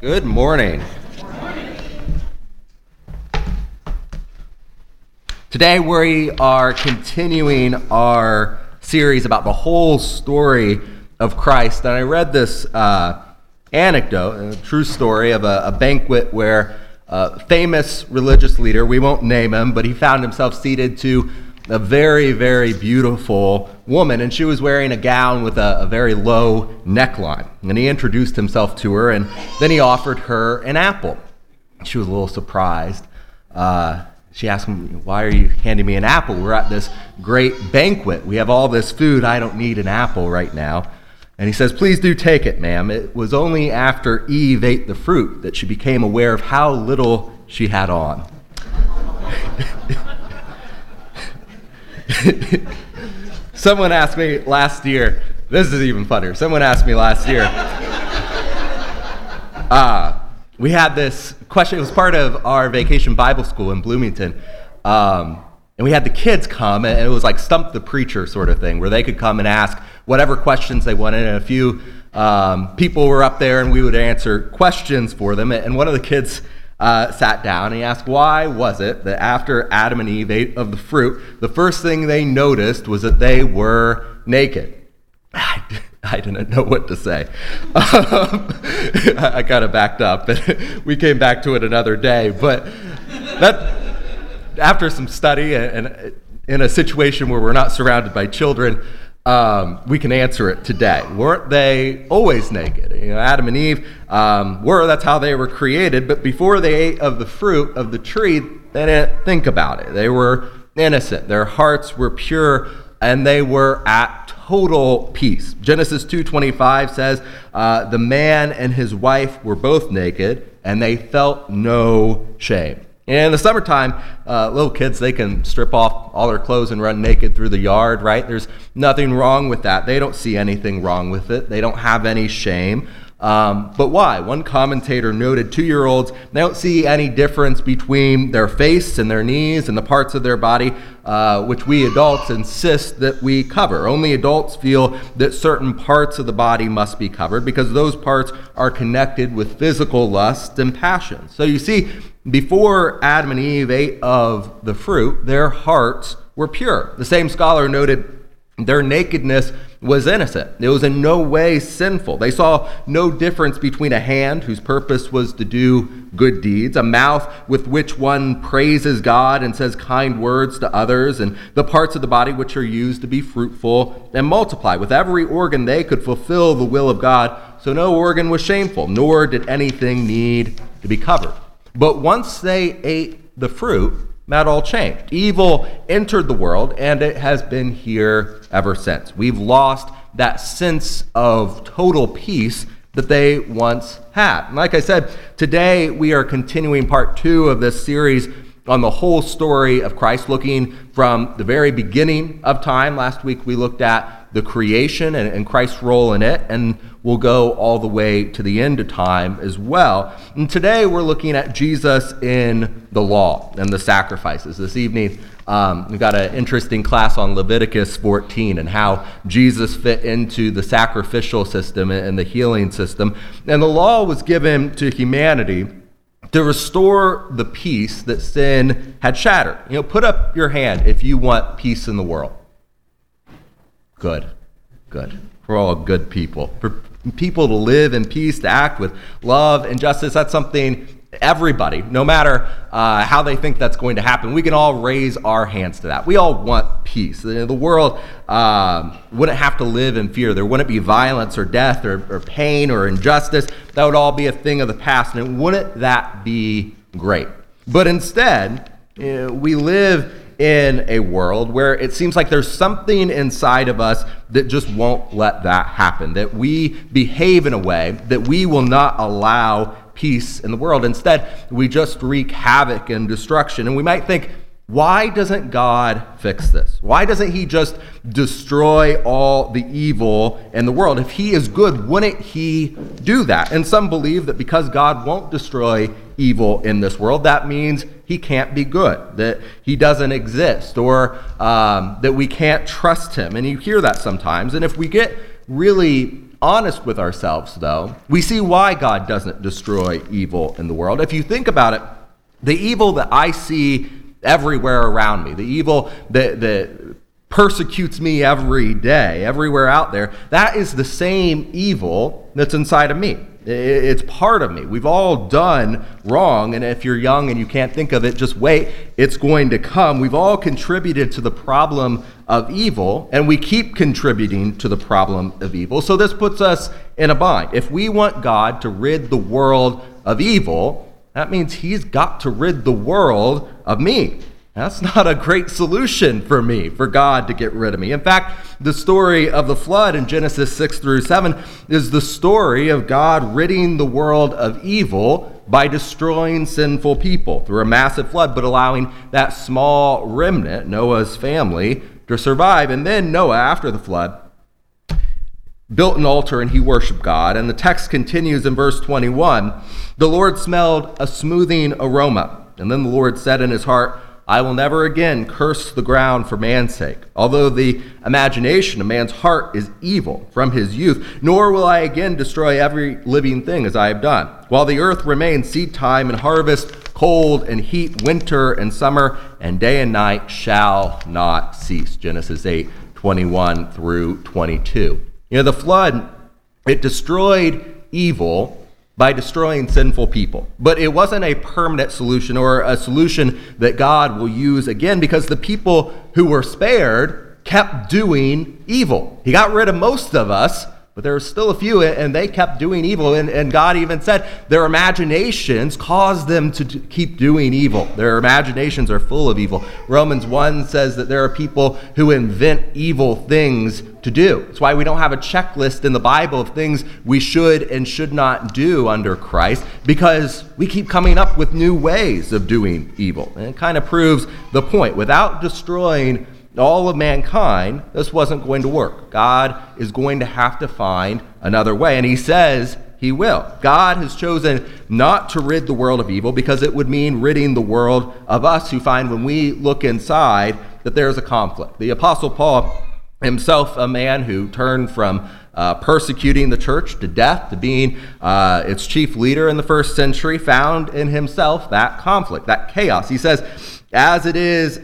Good morning. Today we are continuing our series about the whole story of Christ. And I read this uh, anecdote, a true story of a, a banquet where a famous religious leader, we won't name him, but he found himself seated to a very, very beautiful woman, and she was wearing a gown with a, a, very low neckline. And he introduced himself to her, and then he offered her an apple. She was a little surprised. Uh, she asked him, Why are you handing me an apple? We're at this great banquet. We have all this food. I don't need an apple right now. And he says, Please do take it, ma'am. It was only after Eve ate the fruit that she became aware of how little she had on. Someone asked me last year, this is even funnier. Someone asked me last year, uh, we had this question, it was part of our vacation Bible school in Bloomington. Um, and we had the kids come, and it was like stump the preacher sort of thing, where they could come and ask whatever questions they wanted. And a few um, people were up there, and we would answer questions for them. And one of the kids uh, sat down and he asked, Why was it that after Adam and Eve ate of the fruit, the first thing they noticed was that they were naked? I didn't know what to say. Um, I kind of backed up, and we came back to it another day. But that, after some study and, and in a situation where we're not surrounded by children, um, we can answer it today. Weren't they always naked? You know, Adam and Eve um, were, that's how they were created, but before they ate of the fruit of the tree, they didn't think about it. They were innocent, their hearts were pure, and they were at total peace. Genesis 2:25 says, uh, "The man and his wife were both naked, and they felt no shame." In the summertime, uh, little kids, they can strip off all their clothes and run naked through the yard, right? There's nothing wrong with that. They don't see anything wrong with it, they don't have any shame. Um, but why? One commentator noted two year olds, they don't see any difference between their face and their knees and the parts of their body uh, which we adults insist that we cover. Only adults feel that certain parts of the body must be covered because those parts are connected with physical lust and passion. So you see, before Adam and Eve ate of the fruit, their hearts were pure. The same scholar noted their nakedness was innocent. It was in no way sinful. They saw no difference between a hand whose purpose was to do good deeds, a mouth with which one praises God and says kind words to others, and the parts of the body which are used to be fruitful and multiply. With every organ, they could fulfill the will of God, so no organ was shameful, nor did anything need to be covered. But once they ate the fruit, that all changed. Evil entered the world, and it has been here ever since. We've lost that sense of total peace that they once had. And like I said, today we are continuing part two of this series on the whole story of Christ, looking from the very beginning of time. Last week we looked at the creation and, and Christ's role in it, and we'll go all the way to the end of time as well. And today we're looking at Jesus in the law and the sacrifices. This evening um, we've got an interesting class on Leviticus 14 and how Jesus fit into the sacrificial system and the healing system. And the law was given to humanity to restore the peace that sin had shattered. You know, put up your hand if you want peace in the world. Good, good. We're all good people. For people to live in peace, to act with love and justice, that's something everybody, no matter uh, how they think that's going to happen, we can all raise our hands to that. We all want peace. The, world um, wouldn't have to live in fear. There wouldn't be violence or death or, or pain or injustice. That would all be a thing of the past. And wouldn't that be great? But instead, uh, we live in a world where it seems like there's something inside of us that just won't let that happen, that we behave in a way that we will not allow peace in the world. Instead, we just wreak havoc and destruction. And we might think, why doesn't God fix this? Why doesn't He just destroy all the evil in the world? If He is good, wouldn't He do that? And some believe that because God won't destroy evil in this world, that means He can't be good, that He doesn't exist, or um, that we can't trust Him. And you hear that sometimes. And if we get really honest with ourselves, though, we see why God doesn't destroy evil in the world. If you think about it, the evil that I see everywhere around me, the evil that, that persecutes me every day, everywhere out there, that is the same evil that's inside of me. It's part of me. We've all done wrong, and if you're young and you can't think of it, just wait. It's going to come. We've all contributed to the problem of evil, and we keep contributing to the problem of evil. So this puts us in a bind. If we want God to rid the world of evil, that means He's got to rid the world of me. That's not a great solution for me, for God to get rid of me. In fact, the story of the flood in Genesis 6 through 7 is the story of God ridding the world of evil by destroying sinful people through a massive flood, but allowing that small remnant, Noah's family, to survive. And then Noah, after the flood, built an altar and he worshiped God. And the text continues in verse 21 The Lord smelled a smoothing aroma. And then the Lord said in his heart, I will never again curse the ground for man's sake, although the imagination of man's heart is evil from his youth, nor will I again destroy every living thing as I have done. While the earth remains, seed time and harvest, cold and heat, winter and summer, and day and night shall not cease. Genesis 8 21 through 22. You know, the flood, it destroyed evil by destroying sinful people. But it wasn't a permanent solution or a solution that God will use again because the people who were spared kept doing evil. He got rid of most of us, but there were still a few, and they kept doing evil. And, and God even said their imaginations caused them to keep doing evil. Their imaginations are full of evil. Romans 1 says that there are people who invent evil things to do. It's why we don't have a checklist in the Bible of things we should and should not do under Christ, because we keep coming up with new ways of doing evil. And it kind of proves the point. Without destroying all of mankind, this wasn't going to work. God is going to have to find another way. And he says he will. God has chosen not to rid the world of evil because it would mean ridding the world of us who find when we look inside that there's a conflict. The Apostle Paul, himself a man who turned from uh, persecuting the church to death, to being uh, its chief leader in the first century, found in himself that conflict, that chaos. He says, As it is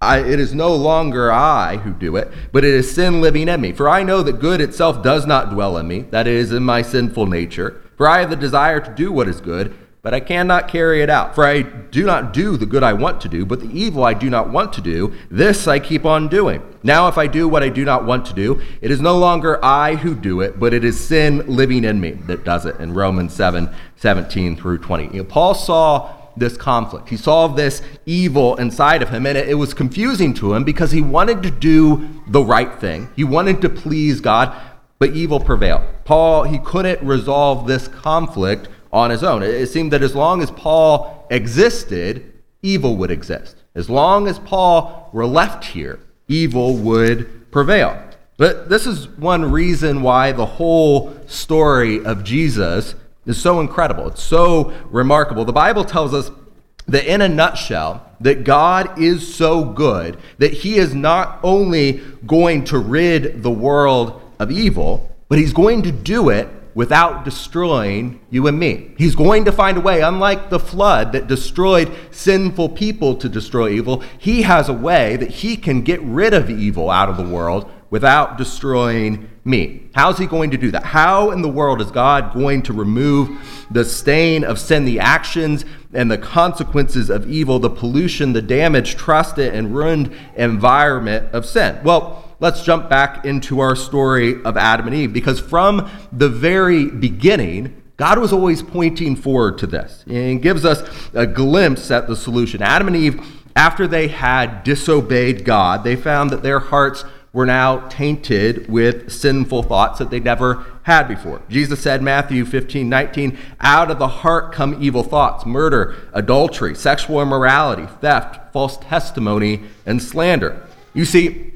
I, it is no longer I who do it, but it is sin living in me. For I know that good itself does not dwell in me, that is, in my sinful nature. For I have the desire to do what is good, but I cannot carry it out. For I do not do the good I want to do, but the evil I do not want to do, this I keep on doing. Now, if I do what I do not want to do, it is no longer I who do it, but it is sin living in me that does it. In Romans 7 17 through 20. You know, Paul saw this conflict. He saw this evil inside of him, and it, was confusing to him because he wanted to do the right thing. He wanted to please God, but evil prevailed. Paul, he couldn't resolve this conflict on his own. It seemed that as long as Paul existed, evil would exist. As long as Paul were left here, evil would prevail. But this is one reason why the whole story of Jesus is so incredible. It's so remarkable. The Bible tells us that in a nutshell, that God is so good that he is not only going to rid the world of evil, but he's going to do it without destroying you and me. He's going to find a way, unlike the flood that destroyed sinful people to destroy evil, he has a way that he can get rid of evil out of the world without destroying me. How's he going to do that? How in the world is God going to remove the stain of sin, the actions and the consequences of evil, the pollution, the damage, trusted and ruined environment of sin? Well, let's jump back into our story of Adam and Eve because from the very beginning, God was always pointing forward to this and gives us a glimpse at the solution. Adam and Eve, after they had disobeyed God, they found that their hearts were now tainted with sinful thoughts that they never had before. Jesus said, Matthew 15, 19, out of the heart come evil thoughts, murder, adultery, sexual immorality, theft, false testimony, and slander. You see,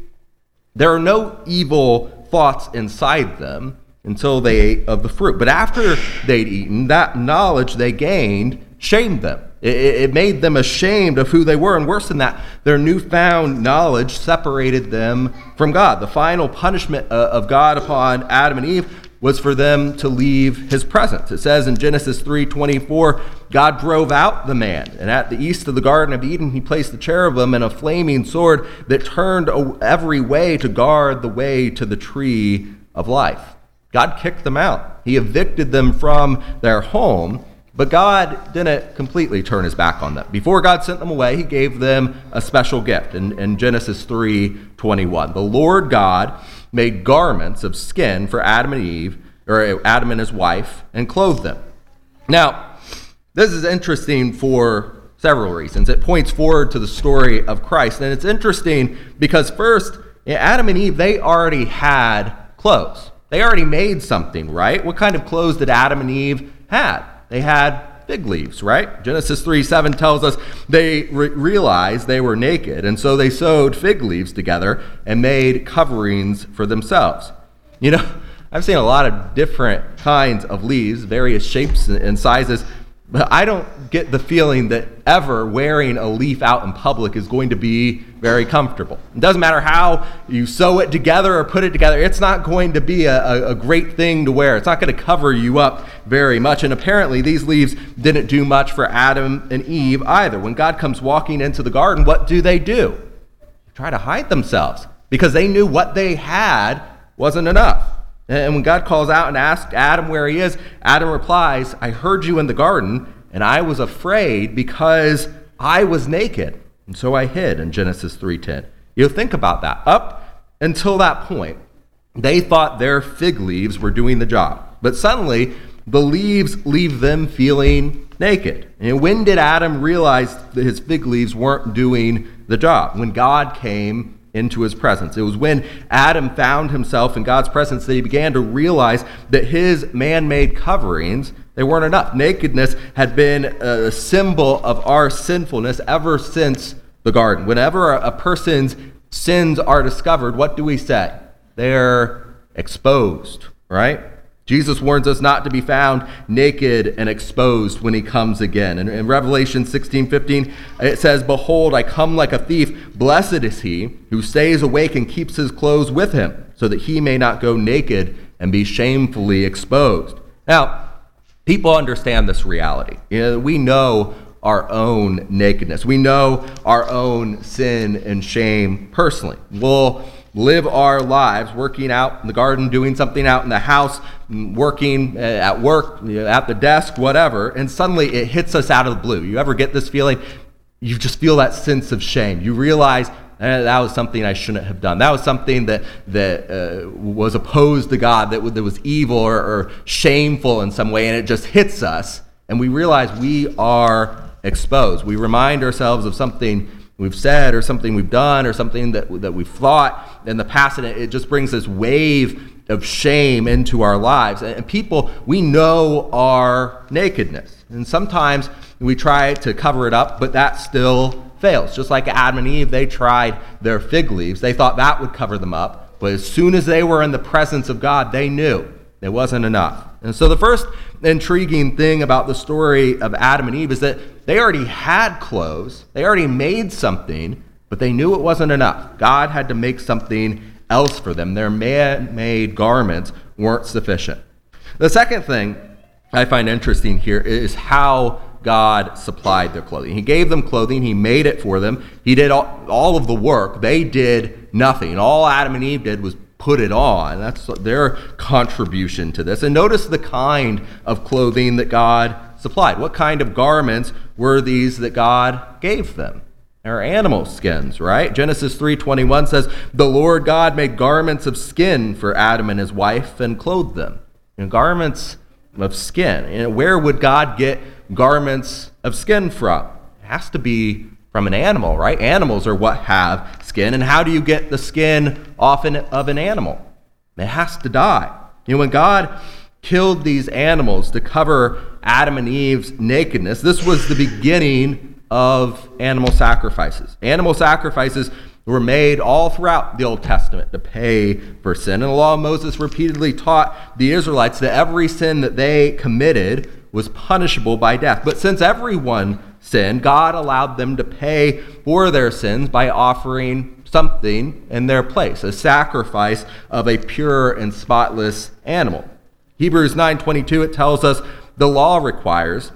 there are no evil thoughts inside them until they ate of the fruit. But after they'd eaten, that knowledge they gained shamed them. It, it, made them ashamed of who they were. And worse than that, their newfound knowledge separated them from God. The final punishment uh, of God upon Adam and Eve was for them to leave his presence. It says in Genesis 3:24, God drove out the man, and at the east of the garden of Eden he placed the cherubim and a flaming sword that turned every way to guard the way to the tree of life. God kicked them out. He evicted them from their home, but God didn't completely turn his back on them. Before God sent them away, he gave them a special gift in, in Genesis 3:21. The Lord God made garments of skin for Adam and Eve, or Adam and his wife, and clothed them. Now, this is interesting for several reasons. It points forward to the story of Christ, and it's interesting because first, Adam and Eve, they already had clothes. They already made something, right? What kind of clothes did Adam and Eve had? They had fig leaves, right? Genesis 3 7 tells us they re- realized they were naked, and so they sewed fig leaves together and made coverings for themselves. You know, I've seen a lot of different kinds of leaves, various shapes and sizes. But I don't get the feeling that ever wearing a leaf out in public is going to be very comfortable. It doesn't matter how you sew it together or put it together, it's not going to be a, a, great thing to wear. It's not going to cover you up very much. And apparently, these leaves didn't do much for Adam and Eve either. When God comes walking into the garden, what do they do? They try to hide themselves because they knew what they had wasn't enough. And when God calls out and asks Adam where he is, Adam replies, I heard you in the garden, and I was afraid because I was naked. And so I hid in Genesis 3:10. You think about that. Up until that point, they thought their fig leaves were doing the job. But suddenly, the leaves leave them feeling naked. And when did Adam realize that his fig leaves weren't doing the job? When God came into his presence. It was when Adam found himself in God's presence that he began to realize that his man-made coverings they weren't enough. Nakedness had been a symbol of our sinfulness ever since the garden. Whenever a person's sins are discovered, what do we say? They're exposed, right? Jesus warns us not to be found naked and exposed when he comes again. And in Revelation 16 15, it says, Behold, I come like a thief. Blessed is he who stays awake and keeps his clothes with him, so that he may not go naked and be shamefully exposed. Now, people understand this reality. You know, we know our own nakedness, we know our own sin and shame personally. We'll live our lives working out in the garden, doing something out in the house, working uh, at work, at the desk, whatever, and suddenly it hits us out of the blue. You ever get this feeling? You just feel that sense of shame. You realize eh, that was something I shouldn't have done. That was something that, that uh, was opposed to God, that, that was evil or, or shameful in some way, and it just hits us, and we realize we are exposed. We remind ourselves of something we've said or something we've done or something that, that we've thought in the past, and it just brings this wave of shame into our lives. And people, we know our nakedness. And sometimes we try to cover it up, but that still fails. Just like Adam and Eve, they tried their fig leaves. They thought that would cover them up. But as soon as they were in the presence of God, they knew it wasn't enough. And so the first intriguing thing about the story of Adam and Eve is that they already had clothes, they already made something, but they knew it wasn't enough. God had to make something else for them. Their man made garments weren't sufficient. The second thing I find interesting here is how God supplied their clothing. He gave them clothing, He made it for them, He did all, all of the work. They did nothing. All Adam and Eve did was put it on. That's their contribution to this. And notice the kind of clothing that God supplied. What kind of garments were these that God gave them? They're animal skins, right? Genesis 3:21 says, "The Lord God made garments of skin for Adam and his wife and clothed them." And garments of skin. And where would God get garments of skin from? It has to be from an animal, right? Animals are what have skin. And how do you get the skin off of an animal? It has to die. You know, when God killed these animals to cover Adam and Eve's nakedness, this was the beginning of animal sacrifices. Animal sacrifices were made all throughout the Old Testament to pay for sin. And the law of Moses repeatedly taught the Israelites that every sin that they committed was punishable by death. But since everyone sin, God allowed them to pay for their sins by offering something in their place, a sacrifice of a pure and spotless animal. Hebrews 9:22 it tells us the law requires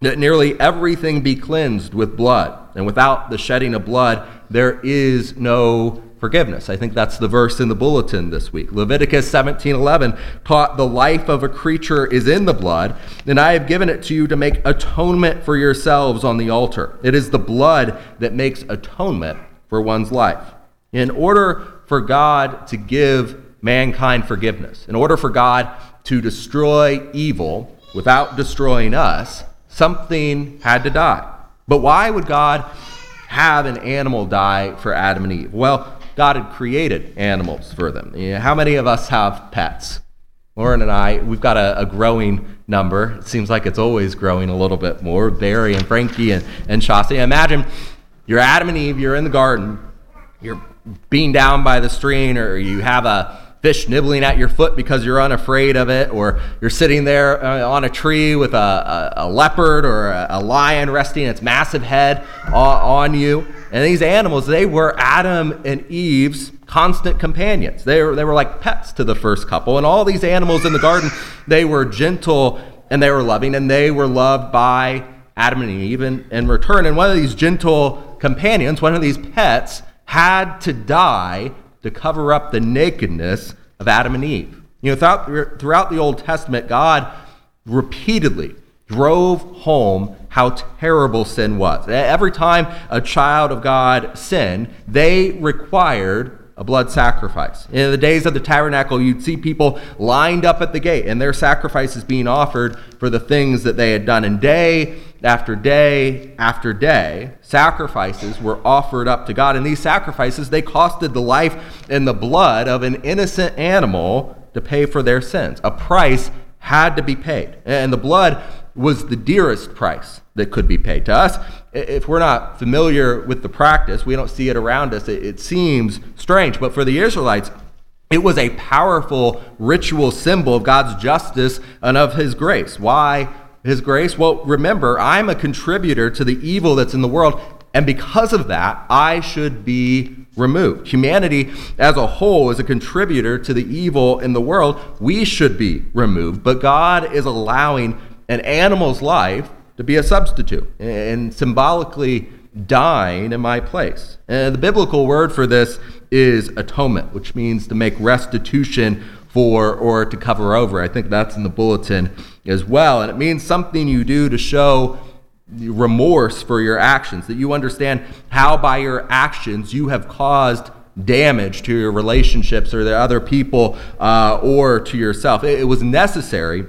that nearly everything be cleansed with blood, and without the shedding of blood there is no forgiveness. I think that's the verse in the bulletin this week. Leviticus 17:11 taught the life of a creature is in the blood, and I have given it to you to make atonement for yourselves on the altar. It is the blood that makes atonement for one's life. In order for God to give mankind forgiveness, in order for God to destroy evil without destroying us, something had to die. But why would God have an animal die for Adam and Eve? Well, God had created animals for them. How many of us have pets? Lauren and I, we've got a, a, growing number. It seems like it's always growing a little bit more. Barry and Frankie and, and Shasi. Imagine you're Adam and Eve, you're in the garden, you're being down by the stream, or you have a fish nibbling at your foot because you're unafraid of it, or you're sitting there uh, on a tree with a, a, a leopard or a, a, lion resting its massive head on, on, you. And these animals, they were Adam and Eve's constant companions. They were, they were like pets to the first couple. And all these animals in the garden, they were gentle and they were loving, and they were loved by Adam and Eve in, in return. And one of these gentle companions, one of these pets, had to die to cover up the nakedness of Adam and Eve. You know, throughout, throughout the Old Testament, God repeatedly drove home how terrible sin was. Every time a child of God sinned, they required a blood sacrifice. In the days of the tabernacle, you'd see people lined up at the gate and their sacrifices being offered for the things that they had done. And day after day after day, sacrifices were offered up to God. And these sacrifices, they costed the life and the blood of an innocent animal to pay for their sins. A price had to be paid. And the blood was the dearest price that could be paid. To us, if we're not familiar with the practice, we don't see it around us, it, it seems strange. But for the Israelites, it was a powerful ritual symbol of God's justice and of His grace. Why His grace? Well, remember, I'm a contributor to the evil that's in the world, and because of that, I should be removed. Humanity as a whole is a contributor to the evil in the world. We should be removed, but God is allowing an animal's life to be a substitute and symbolically dying in my place. And the biblical word for this is atonement, which means to make restitution for or to cover over. I think that's in the bulletin as well. And it means something you do to show remorse for your actions, that you understand how by your actions you have caused damage to your relationships or the other people uh, or to yourself. It, it was necessary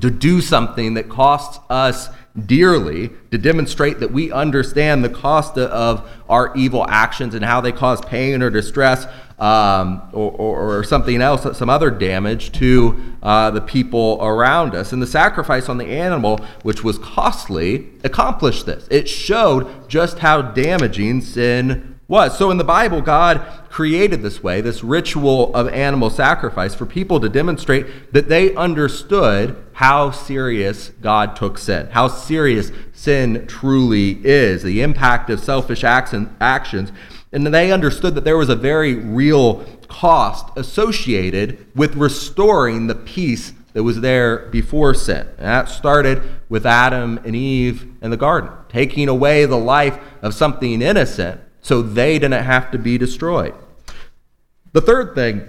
to do something that costs us dearly to demonstrate that we understand the cost of our evil actions and how they cause pain or distress um, or, or, something else, some other damage to uh, the people around us. And the sacrifice on the animal, which was costly, accomplished this. It showed just how damaging sin was. So in the Bible, God created this way, this ritual of animal sacrifice for people to demonstrate that they understood how serious God took sin, how serious sin truly is, the impact of selfish actions. And they understood that there was a very real cost associated with restoring the peace that was there before sin. And that started with Adam and Eve in the garden, taking away the life of something innocent so they didn't have to be destroyed. The third thing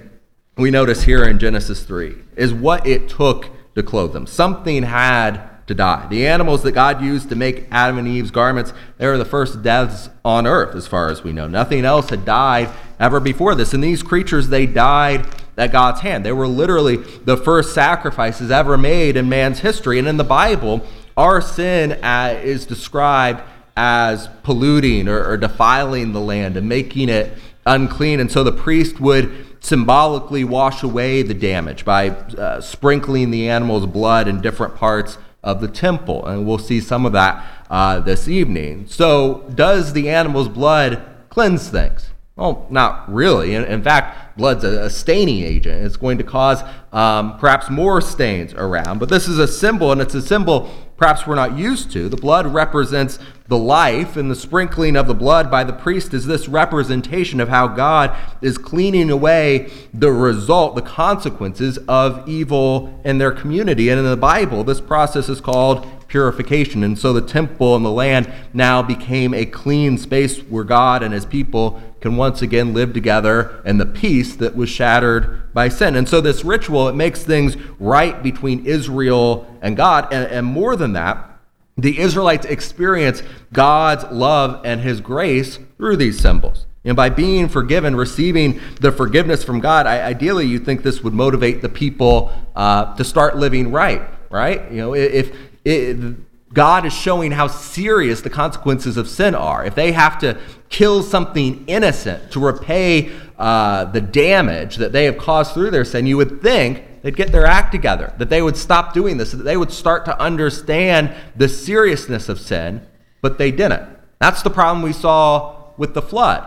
we notice here in Genesis 3 is what it took to clothe them. Something had to die. The animals that God used to make Adam and Eve's garments, they were the first deaths on earth, as far as we know. Nothing else had died ever before this. And these creatures, they died at God's hand. They were literally the first sacrifices ever made in man's history. And in the Bible, our sin uh, is described as polluting or, or defiling the land and making it unclean. And so the priest would symbolically wash away the damage by uh, sprinkling the animal's blood in different parts of the temple. And we'll see some of that uh, this evening. So, does the animal's blood cleanse things? Well, not really. In, in fact, blood's a, a, staining agent. It's going to cause um, perhaps more stains around. But this is a symbol, and it's a symbol perhaps we're not used to. The blood represents the life, and the sprinkling of the blood by the priest is this representation of how God is cleaning away the result, the consequences of evil in their community. And in the Bible, this process is called purification. And so the temple and the land now became a clean space where God and his people can once again live together and the peace that was shattered by sin. And so this ritual, it makes things right between Israel and God. And, and more than that, the Israelites experience God's love and his grace through these symbols. And by being forgiven, receiving the forgiveness from God, I, ideally you think this would motivate the people uh, to start living right, right? You know, if, if God is showing how serious the consequences of sin are. If they have to kill something innocent to repay uh, the damage that they have caused through their sin, you would think they'd get their act together, that they would stop doing this, that they would start to understand the seriousness of sin, but they didn't. That's the problem we saw with the flood.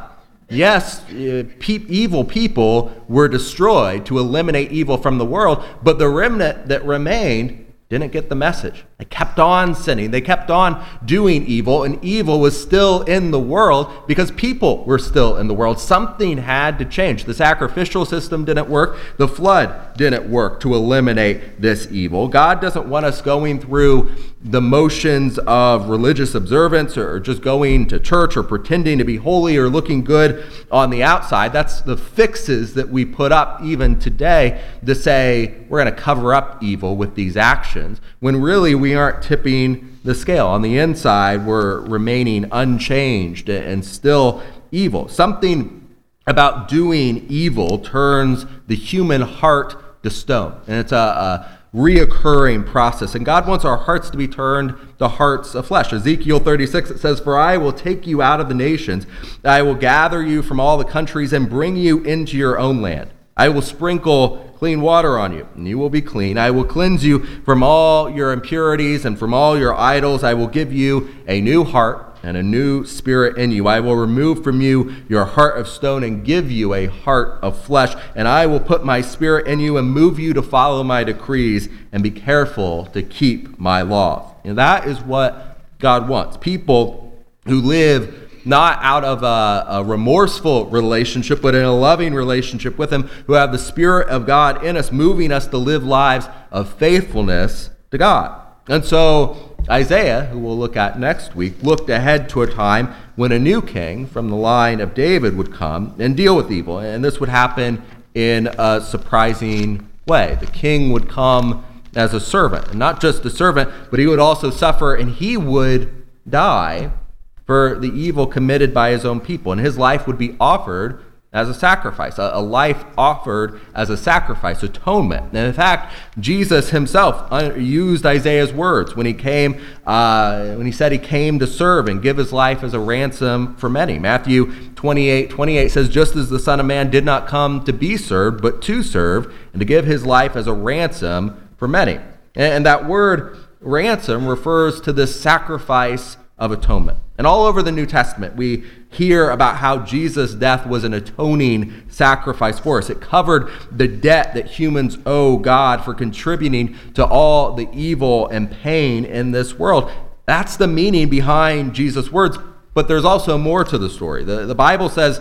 Yes, uh, evil people were destroyed to eliminate evil from the world, but the remnant that remained didn't get the message. They kept on sinning. They kept on doing evil, and evil was still in the world because people were still in the world. Something had to change. The sacrificial system didn't work, the flood didn't work to eliminate this evil. God doesn't want us going through the motions of religious observance or just going to church or pretending to be holy or looking good on the outside. That's the fixes that we put up even today to say we're going to cover up evil with these actions when really we aren't tipping the scale. On the inside, we're remaining unchanged and still evil. Something about doing evil turns the human heart to stone. And it's a, a reoccurring process. And God wants our hearts to be turned to hearts of flesh. Ezekiel 36, it says, For I will take you out of the nations, I will gather you from all the countries and bring you into your own land. I will sprinkle clean water on you, and you will be clean. I will cleanse you from all your impurities and from all your idols. I will give you a new heart and a new spirit in you. I will remove from you your heart of stone and give you a heart of flesh. And I will put my spirit in you and move you to follow my decrees and be careful to keep my laws. And that is what God wants. People who live not out of a, a, remorseful relationship, but in a loving relationship with Him, who have the Spirit of God in us, moving us to live lives of faithfulness to God. And so Isaiah, who we'll look at next week, looked ahead to a time when a new king from the line of David would come and deal with evil. And this would happen in a surprising way. The king would come as a servant, and not just a servant, but he would also suffer and he would die for the evil committed by his own people. And his life would be offered as a sacrifice, a, life offered as a sacrifice, atonement. And in fact, Jesus himself used Isaiah's words when he came, uh, when he said he came to serve and give his life as a ransom for many. Matthew 28, 28 says, Just as the Son of Man did not come to be served, but to serve, and to give his life as a ransom for many. And, and that word ransom refers to this sacrifice of atonement. And all over the New Testament, we hear about how Jesus' death was an atoning sacrifice for us. It covered the debt that humans owe God for contributing to all the evil and pain in this world. That's the meaning behind Jesus' words. But there's also more to the story. The, the Bible says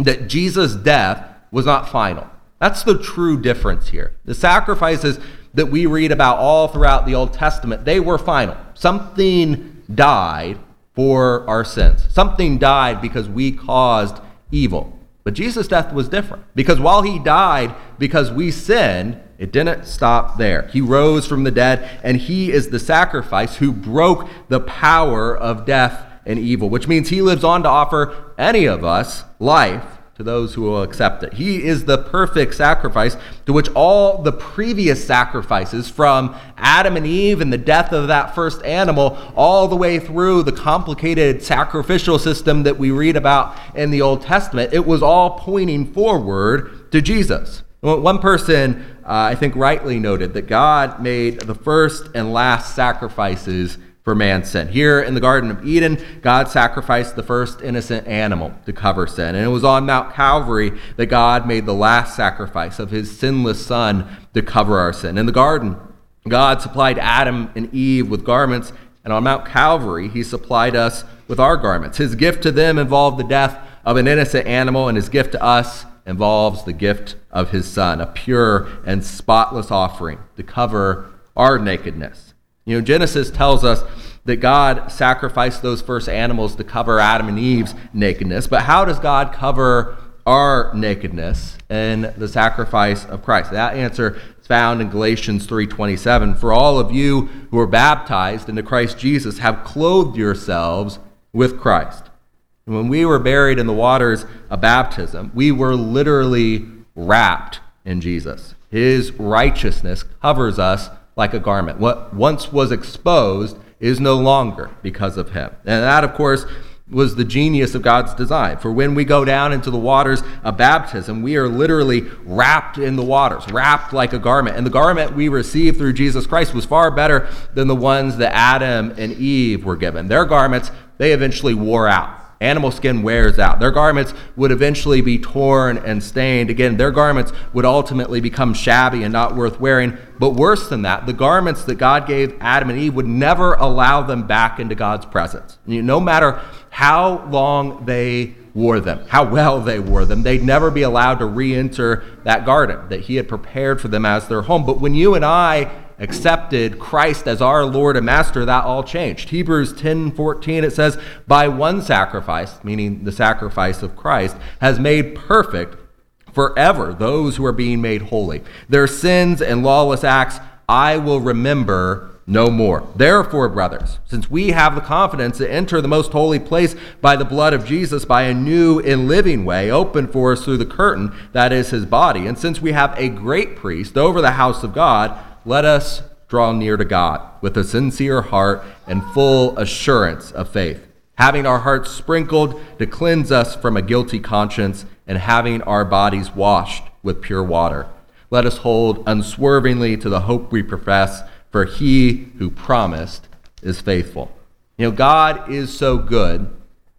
that Jesus' death was not final. That's the true difference here. The sacrifices that we read about all throughout the Old Testament, they were final. Something died for our sins. Something died because we caused evil. But Jesus' death was different because while he died because we sinned, it didn't stop there. He rose from the dead, and he is the sacrifice who broke the power of death and evil, which means he lives on to offer any of us life to those who will accept it. He is the perfect sacrifice to which all the previous sacrifices from Adam and Eve and the death of that first animal, all the way through the complicated sacrificial system that we read about in the Old Testament, it was all pointing forward to Jesus. One person, uh, I think, rightly noted that God made the first and last sacrifices for man's sin. Here in the Garden of Eden, God sacrificed the first innocent animal to cover sin. And it was on Mount Calvary that God made the last sacrifice of his sinless Son to cover our sin. In the garden, God supplied Adam and Eve with garments, and on Mount Calvary, he supplied us with our garments. His gift to them involved the death of an innocent animal, and his gift to us involves the gift of his son, a pure and spotless offering to cover our nakedness. You know, Genesis tells us that God sacrificed those first animals to cover Adam and Eve's nakedness, but how does God cover our nakedness in the sacrifice of Christ? That answer is found in Galatians 3:27. For all of you who are baptized into Christ Jesus have clothed yourselves with Christ. And when we were buried in the waters of baptism, we were literally wrapped in Jesus. His righteousness covers us like a garment. What once was exposed is no longer because of him. And that, of course, was the genius of God's design. For when we go down into the waters of baptism, we are literally wrapped in the waters, wrapped like a garment. And the garment we received through Jesus Christ was far better than the ones that Adam and Eve were given. Their garments, they eventually wore out. Animal skin wears out. Their garments would eventually be torn and stained. Again, their garments would ultimately become shabby and not worth wearing. But worse than that, the garments that God gave Adam and Eve would never allow them back into God's presence. No matter how long they wore them, how well they wore them, they'd never be allowed to re enter that garden that He had prepared for them as their home. But when you and I accepted Christ as our Lord and Master, that all changed. Hebrews 10 14, it says, By one sacrifice, meaning the sacrifice of Christ, has made perfect forever those who are being made holy. Their sins and lawless acts I will remember no more. Therefore, brothers, since we have the confidence to enter the most holy place by the blood of Jesus, by a new and living way opened for us through the curtain that is his body, and since we have a great priest over the house of God, let us draw near to God with a sincere heart and full assurance of faith, having our hearts sprinkled to cleanse us from a guilty conscience, and having our bodies washed with pure water. Let us hold unswervingly to the hope we profess, for he who promised is faithful. You know, God is so good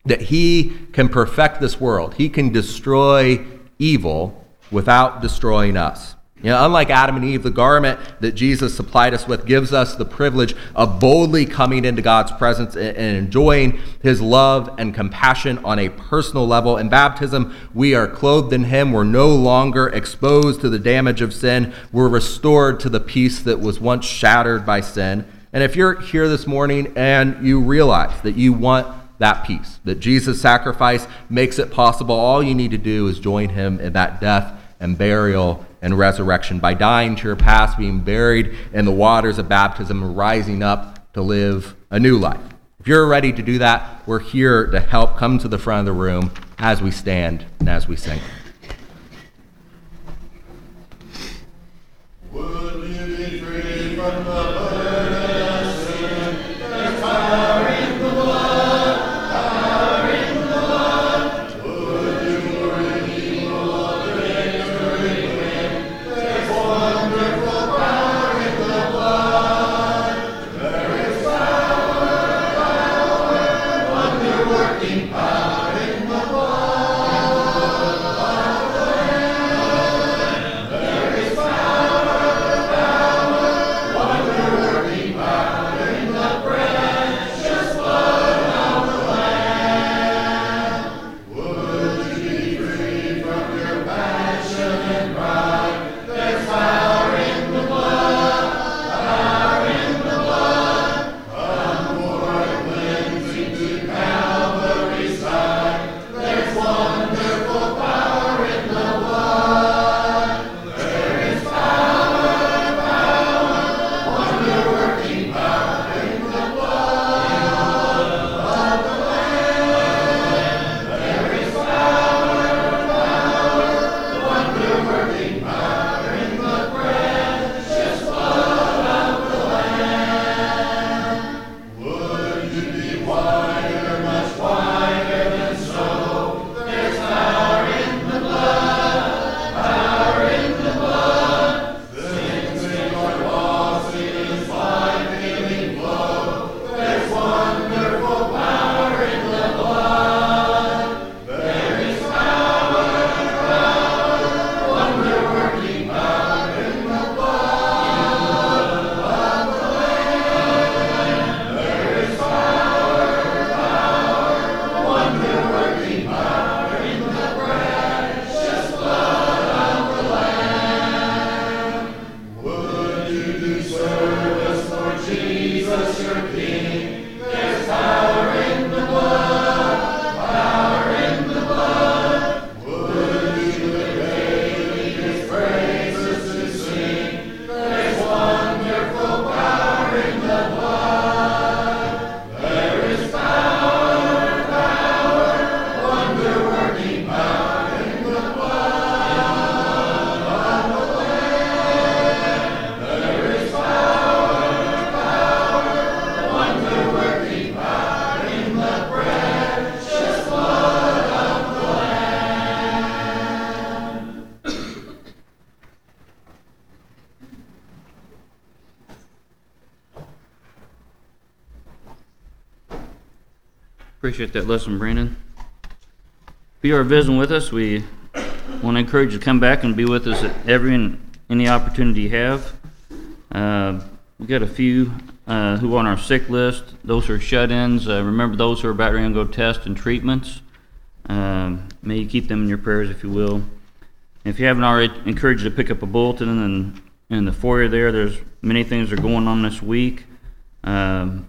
that he can perfect this world, he can destroy evil without destroying us. You know, unlike Adam and Eve, the garment that Jesus supplied us with gives us the privilege of boldly coming into God's presence and enjoying his love and compassion on a personal level. In baptism, we are clothed in him. We're no longer exposed to the damage of sin. We're restored to the peace that was once shattered by sin. And if you're here this morning and you realize that you want that peace, that Jesus' sacrifice makes it possible, all you need to do is join him in that death and burial and resurrection, by dying to your past, being buried in the waters of baptism, and rising up to live a new life. If you're ready to do that, we're here to help. Come to the front of the room as we stand and as we sing. Would you be free from the Appreciate that lesson, Brandon. If you are visiting with us, we want to encourage you to come back and be with us at every and any opportunity you have. Uh, we got a few uh, who are on our sick list. Those are shut-ins. Uh, remember those who are about to go test and treatments. Um, may you keep them in your prayers, if you will. If you haven't already, encourage you to pick up a bulletin and in the foyer there. There's many things that are going on this week. Um,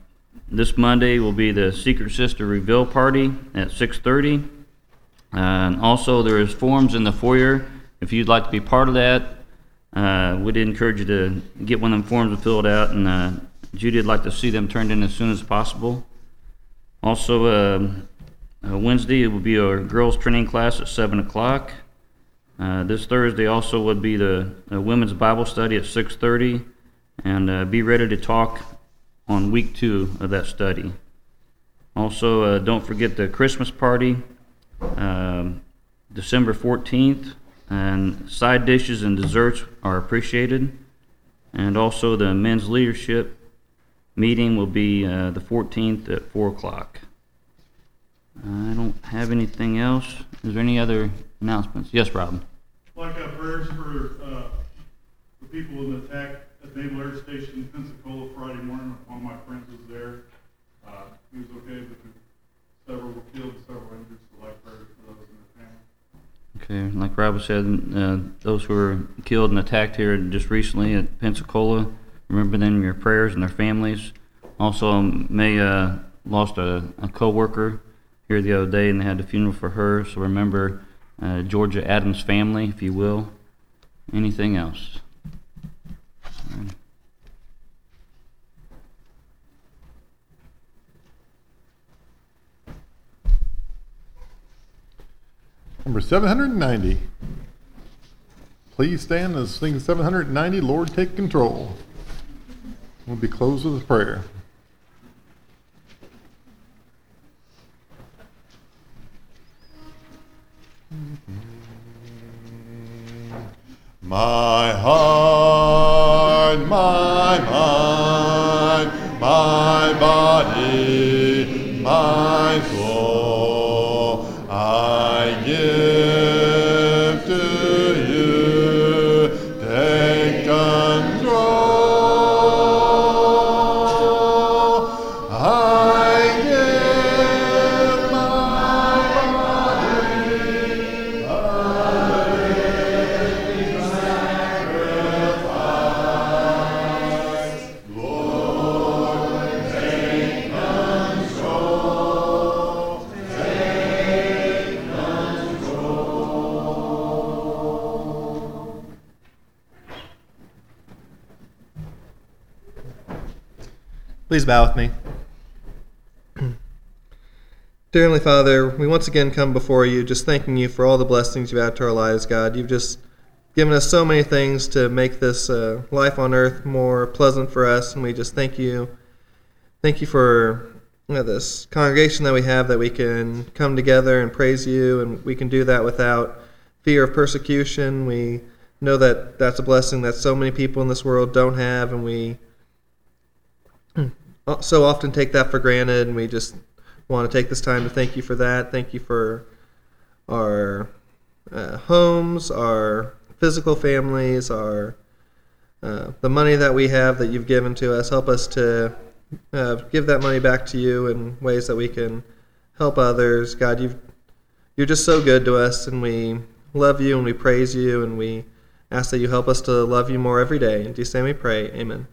this Monday will be the Secret Sister Reveal Party at 6:30. And also, there is forms in the foyer. If you'd like to be part of that, uh, we'd encourage you to get one of them forms and fill it out. And uh, Judy would like to see them turned in as soon as possible. Also, uh, uh Wednesday it will be our girls' training class at 7 o'clock. Uh, this Thursday also would be the, the women's Bible study at 6:30, and uh, be ready to talk on week two of that study. Also, uh, don't forget the Christmas party, um, December 14th, and side dishes and desserts are appreciated. And also, the men's leadership meeting will be uh, the 14th at 4 o'clock. I don't have anything else. Is there any other announcements? Yes, Robin. Like uh, prayers for uh, people in the attack at Naval Air Station in Pensacola Friday morning. One of my friends was there. Uh, he was okay, but several were killed, several injured. So like prayers for those in their family. Okay, like Robin said, uh, those who were killed and attacked here just recently at Pensacola, remember them in your prayers and their families. Also, May uh, lost a, a co-worker here the other day, and they had a funeral for her. So remember uh, Georgia Adams family, if you will. Anything else? Number 790. Please stand and sing 790, Lord, take control. We'll be closed with a prayer. My heart, my mind, my body, my soul, I Please bow with me. Dear Heavenly Father, we once again come before you just thanking you for all the blessings you've added to our lives, God. You've just given us so many things to make this uh, life on earth more pleasant for us, and we just thank you. Thank you for you know, this congregation that we have that we can come together and praise you, and we can do that without fear of persecution. We know that that's a blessing that so many people in this world don't have, and we so often take that for granted, and we just want to take this time to thank you for that. Thank you for our uh, homes, our physical families, our uh, the money that we have that you've given to us. Help us to uh, give that money back to you in ways that we can help others. God, you've you're just so good to us, and we love you and we praise you, and we ask that you help us to love you more every day. In Jesus' name we pray. Amen.